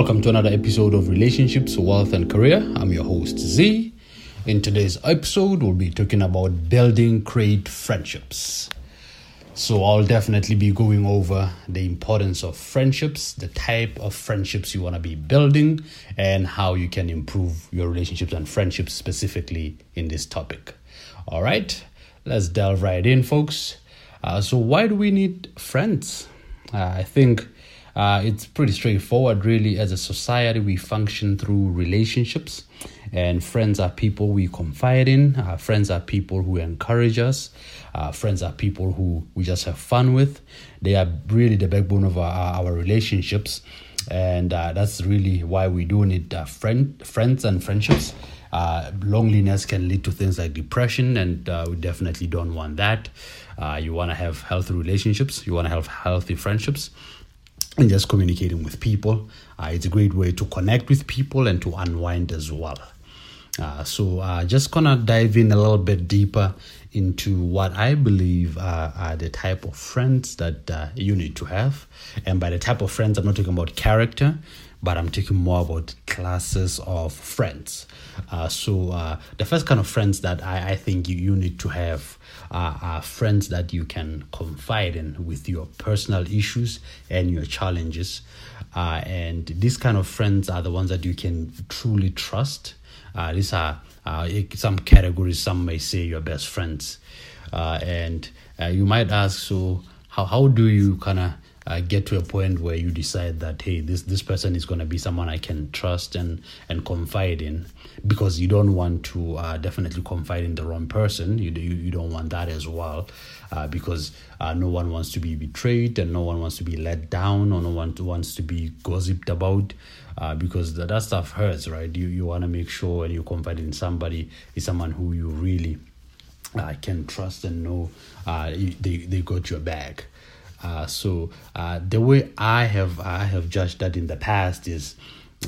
Welcome to another episode of Relationships, Wealth, and Career. I'm your host, Z. In today's episode, we'll be talking about building great friendships. So, I'll definitely be going over the importance of friendships, the type of friendships you want to be building, and how you can improve your relationships and friendships specifically in this topic. All right, let's delve right in, folks. Uh, so, why do we need friends? Uh, I think uh, it's pretty straightforward, really. As a society, we function through relationships, and friends are people we confide in. Uh, friends are people who encourage us. Uh, friends are people who we just have fun with. They are really the backbone of our, our relationships, and uh, that's really why we do need uh, friend friends and friendships. Uh, loneliness can lead to things like depression, and uh, we definitely don't want that. Uh, you want to have healthy relationships, you want to have healthy friendships, and just communicating with people. Uh, it's a great way to connect with people and to unwind as well. Uh, so, uh, just gonna dive in a little bit deeper into what I believe are the type of friends that uh, you need to have. And by the type of friends, I'm not talking about character, but I'm talking more about classes of friends. Uh, so, uh, the first kind of friends that I, I think you, you need to have are, are friends that you can confide in with your personal issues and your challenges. Uh, and these kind of friends are the ones that you can truly trust. Uh, these are uh, some categories, some may say your best friends. Uh, and uh, you might ask, so how, how do you kind of uh, get to a point where you decide that hey this this person is going to be someone I can trust and and confide in because you don't want to uh, definitely confide in the wrong person. You you, you don't want that as well uh, because uh, no one wants to be betrayed and no one wants to be let down or no one wants to be gossiped about uh, because that, that stuff hurts right? You you want to make sure when you confide in somebody is someone who you really uh, can trust and know they, they got your back uh, so uh, the way I have I have judged that in the past is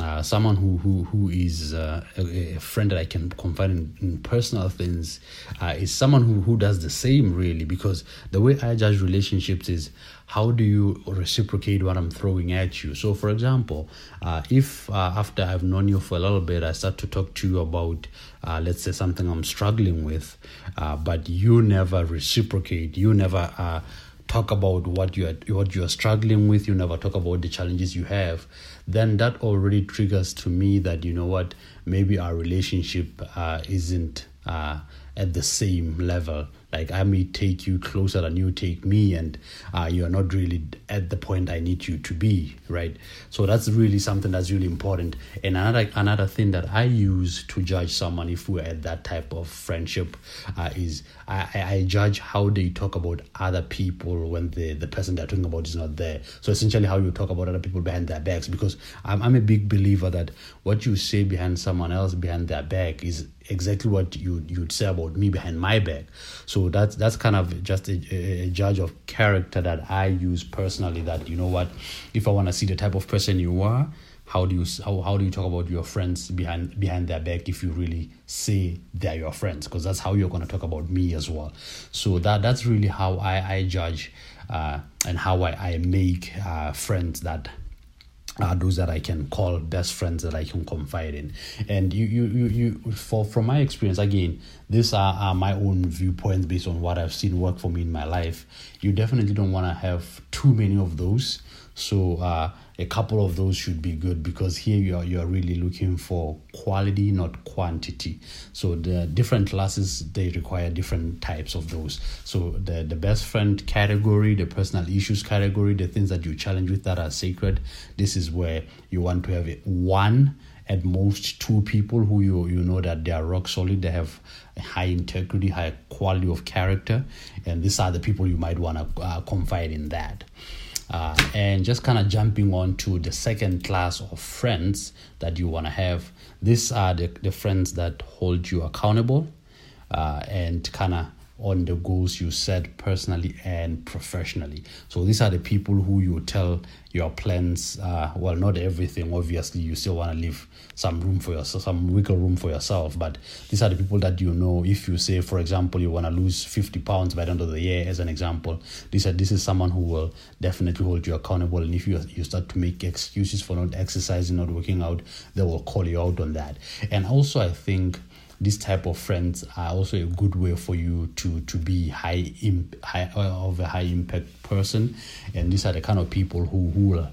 uh, someone who who who is uh, a, a, friend that I can confide in, in personal things uh, is someone who who does the same really because the way I judge relationships is how do you reciprocate what I'm throwing at you. So for example, uh, if uh, after I've known you for a little bit, I start to talk to you about uh, let's say something I'm struggling with, but you never reciprocate, you never talk about what you are what you are struggling with you never talk about the challenges you have then that already triggers to me that you know what maybe our relationship uh, isn't uh, at the same level like I may take you closer than you take me, and uh, you are not really at the point I need you to be, right? So that's really something that's really important. And another another thing that I use to judge someone if we're at that type of friendship uh, is I, I judge how they talk about other people when the the person they're talking about is not there. So essentially, how you talk about other people behind their backs, because I'm I'm a big believer that what you say behind someone else behind their back is exactly what you you'd say about me behind my back. So that's that's kind of just a, a, judge of character that I use personally. That you know what, if I want to see the type of person you are, how do you how, how do you talk about your friends behind behind their back if you really say they're your friends? Because that's how you're going to talk about me as well. So that that's really how I I judge uh, and how I I make uh, friends that are those that I can call best friends that I can confide in. And you, you, you, you for from my experience, again, these are, are my own viewpoints based on what I've seen work for me in my life. You definitely don't want to have too many of those. So uh, a couple of those should be good because here you are you are really looking for quality not quantity. So the different classes they require different types of those. So the the best friend category the personal issues category the things that you challenge with that are sacred this is where you want to have it one at most two people who you you know that they are rock solid they have high integrity high quality of character and these are the people you might want to uh, confide in that uh, and just kind of jumping on to the second class of friends that you want to have. These are the, the friends that hold you accountable uh, and kind of on the goals you set personally and professionally. So these are the people who you tell your plans. Uh, well, not everything. Obviously, you still want to leave some room for yourself, some wiggle room for yourself. But these are the people that you know. If you say, for example, you want to lose fifty pounds by the end of the year, as an example, this are, this is someone who will definitely hold you accountable. And if you you start to make excuses for not exercising, not working out, they will call you out on that. And also, I think these type of friends are also a good way for you to to be high, imp, high uh, of a high impact person. And these are the kind of people who who will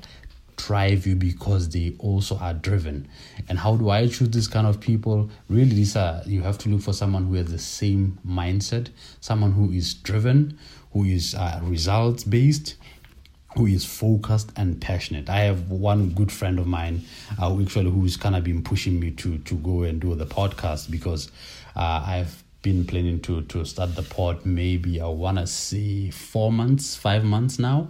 drive you because they also are driven. And how do i choose this kind of people? Really these are you have to look for someone who has the same mindset someone who is driven who is uh, results based who is focused and passionate. I have one good friend of mine, uh, actually, who's kind of been pushing me to to go and do the podcast because uh, I've been planning to to start the pod maybe I wanna say four months, five months now.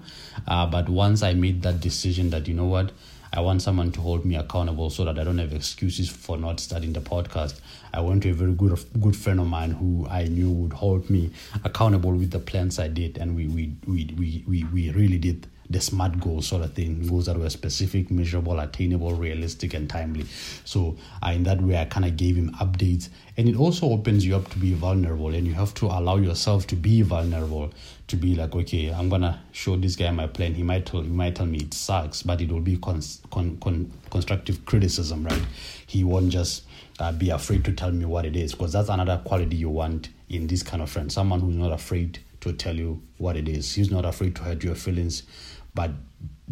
Uh, but once I made that decision that you know what, I want someone to hold me accountable so that I don't have excuses for not starting the podcast. I went to a very good good friend of mine who I knew would hold me accountable with the plans I did, and we we we we we, we really did the smart goals sort of thing goals that were specific measurable attainable realistic and timely. So uh, in that way i kind of gave him updates. And it also opens you up to be vulnerable and you have to allow yourself to be vulnerable to be like okay i'm gonna show this guy my plan. He might tell he might tell me it sucks but it will be con- con- con- constructive criticism right? He won't just uh, be afraid to tell me what it is because that's another quality you want in this kind of friend someone who's not afraid to tell you what it is. He's not afraid to hurt your feelings but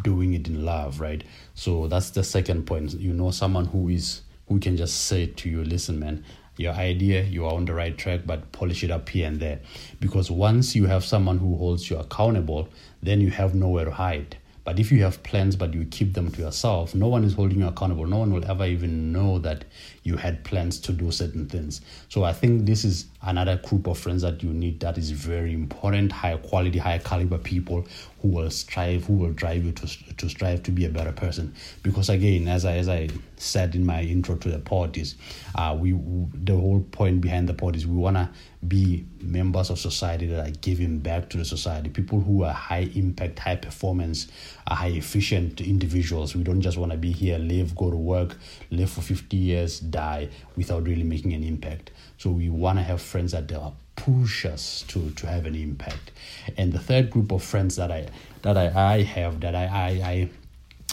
doing it in love, right? So that's the second point. You know, someone who is who can just say to you, listen, man, your idea, you are on the right track, but polish it up here and there. Because once you have someone who holds you accountable, then you have nowhere to hide. But if you have plans but you keep them to yourself, no one is holding you accountable. No one will ever even know that you had plans to do certain things. So I think this is another group of friends that you need that is very important, high quality, high caliber people who will strive, who will drive you to, to strive to be a better person. Because again, as I, as I said in my intro to the pod is, uh, we, the whole point behind the pod is we want to be members of society that are giving back to the society, people who are high impact, high performance, high efficient individuals. We don't just want to be here, live, go to work, live for 50 years, die without really making an impact. So we want to have friends that are push us to to have an impact. And the third group of friends that I that I, I have that I, I, I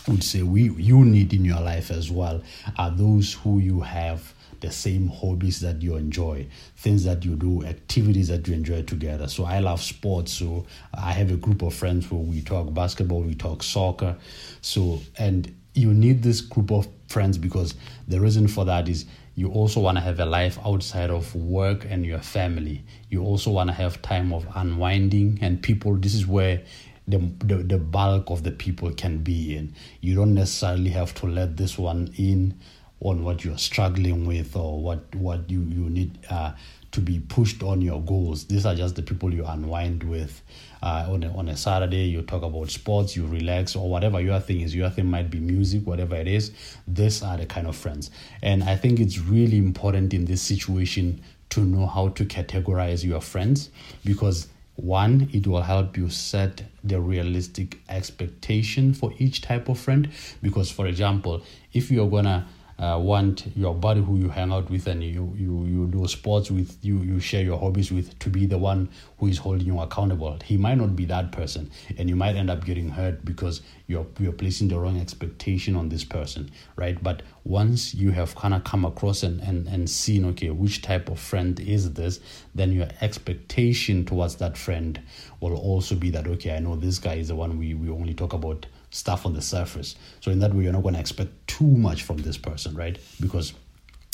would say we you need in your life as well are those who you have the same hobbies that you enjoy, things that you do, activities that you enjoy together. So I love sports. So I have a group of friends where we talk basketball, we talk soccer. So and you need this group of friends because the reason for that is you also want to have a life outside of work and your family. You also want to have time of unwinding and people. This is where the, the, the bulk of the people can be in. You don't necessarily have to let this one in on what you're struggling with or what, what you, you need uh, to be pushed on your goals. These are just the people you unwind with. Uh, on, a, on a Saturday, you talk about sports, you relax, or whatever your thing is. Your thing might be music, whatever it is. These are the kind of friends. And I think it's really important in this situation to know how to categorize your friends because one it will help you set the realistic expectation for each type of friend because for example if you're gonna uh, want your buddy who you hang out with and you, you, you do sports with, you, you share your hobbies with, to be the one who is holding you accountable. He might not be that person, and you might end up getting hurt because you're, you're placing the wrong expectation on this person, right? But once you have kind of come across and, and, and seen, okay, which type of friend is this, then your expectation towards that friend will also be that, okay, I know this guy is the one we, we only talk about stuff on the surface. So in that way, you're not going to expect too much from this person, right? Because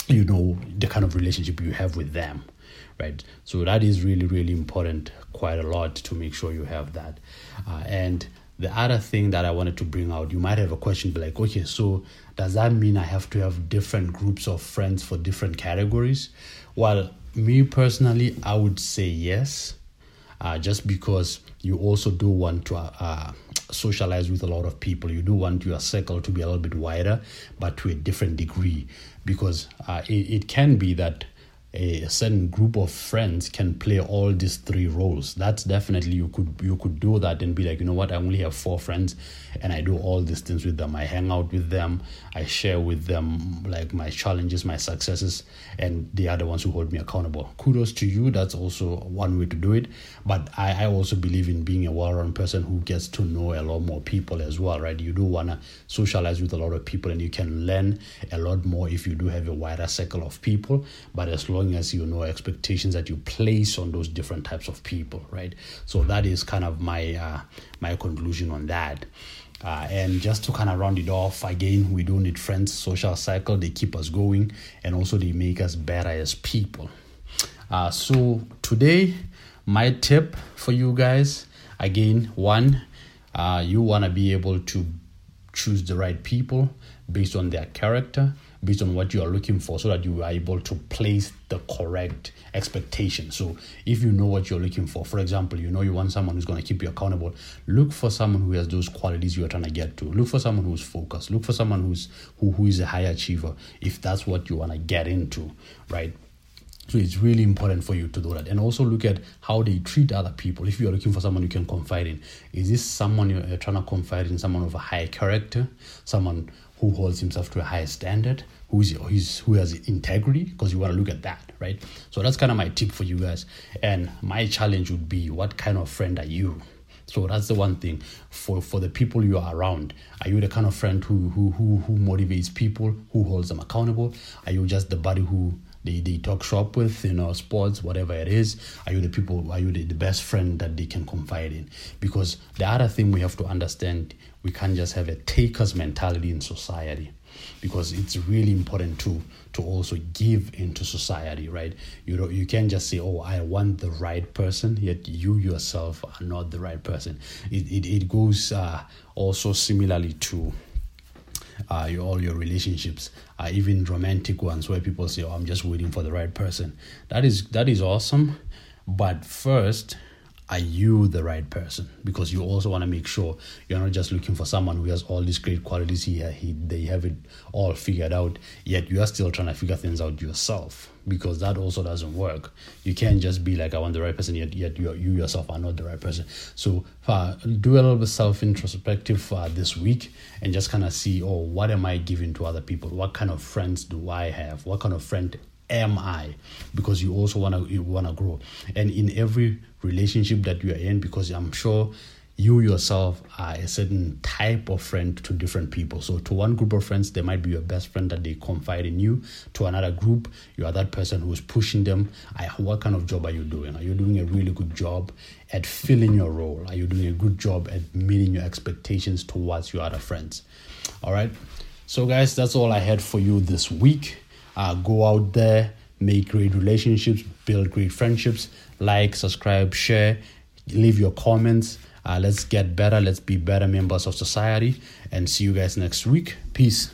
you know the kind of relationship you have with them, right? So that is really, really important, quite a lot to make sure you have that. Uh, and the other thing that I wanted to bring out, you might have a question like, okay, so does that mean I have to have different groups of friends for different categories? Well, me personally, I would say yes, uh, just because you also do want to uh, socialize with a lot of people. You do want your circle to be a little bit wider, but to a different degree, because uh, it, it can be that a certain group of friends can play all these three roles. That's definitely you could you could do that and be like you know what? I only have four friends and i do all these things with them. I hang out with them. I share with them like my challenges my successes and they are the ones who hold me accountable. Kudos to you. That's also one way to do it. But i, I also believe in being a well-rounded person who gets to know a lot more people as well right? You do want to socialize with a lot of people and you can learn a lot more if you do have a wider circle of people. But as long long as you know expectations that you place on those different types of people, right? So that is kind of my uh, my conclusion on that. Uh, and just to kind of round it off, again, we do need friends, social cycle. They keep us going, and also they make us better as people. Uh, so today, my tip for you guys, again, one, uh, you want to be able to choose the right people based on their character based on what you are looking for so that you are able to place the correct expectation. So if you know what you're looking for, for example, you know you want someone who's going to keep you accountable, look for someone who has those qualities you're trying to get to. Look for someone who's focused. Look for someone who's who, who is a high achiever if that's what you want to get into, right? So it's really important for you to do that. And also look at how they treat other people. If you're looking for someone you can confide in, is this someone you're trying to confide in, someone of a high character, someone who holds himself to a higher standard, who's, who's who has integrity, because you want to look at that, right? So that's kind of my tip for you guys. And my challenge would be, what kind of friend are you? So that's the one thing for for the people you are around. Are you the kind of friend who who who, who motivates people, who holds them accountable? Are you just the buddy who they, they talk shop with, you know, sports, whatever it is? Are you the people, are you the, the best friend that they can confide in? Because the other thing we have to understand, we can't just have a taker's mentality in society because it's really important to to also give into society right you know you can't just say oh i want the right person yet you yourself are not the right person it, it, it goes uh, also similarly to uh, your, all your relationships, uh, even romantic ones, where people say, "Oh, I'm just waiting for the right person." That is that is awesome, but first, are you the right person? Because you also want to make sure you're not just looking for someone who has all these great qualities here, he, they have it all figured out, yet you are still trying to figure things out yourself. Because that also doesn't work. You can't just be like, I want the right person, yet, yet you, you yourself are not the right person. So uh, do a little bit self introspective uh, this week and just kind of see, oh, what am I giving to other people? What kind of friends do I have? What kind of friend am I? Because you also wanna you wanna grow, and in every relationship that you are in, because I'm sure you yourself are a certain type of friend to different people. So to one group of friends, they might be your best friend that they confide in you. To another group, you are that person who's pushing them. I, what kind of job are you doing? Are you doing a really good job at filling your role? Are you doing a good job at meeting your expectations towards your other friends? All right. So guys, that's all I had for you this week. Uh, go out there, make great relationships, build great friendships, like, subscribe, share, leave your comments. Uh, let's get better. Let's be better members of society. And see you guys next week. Peace.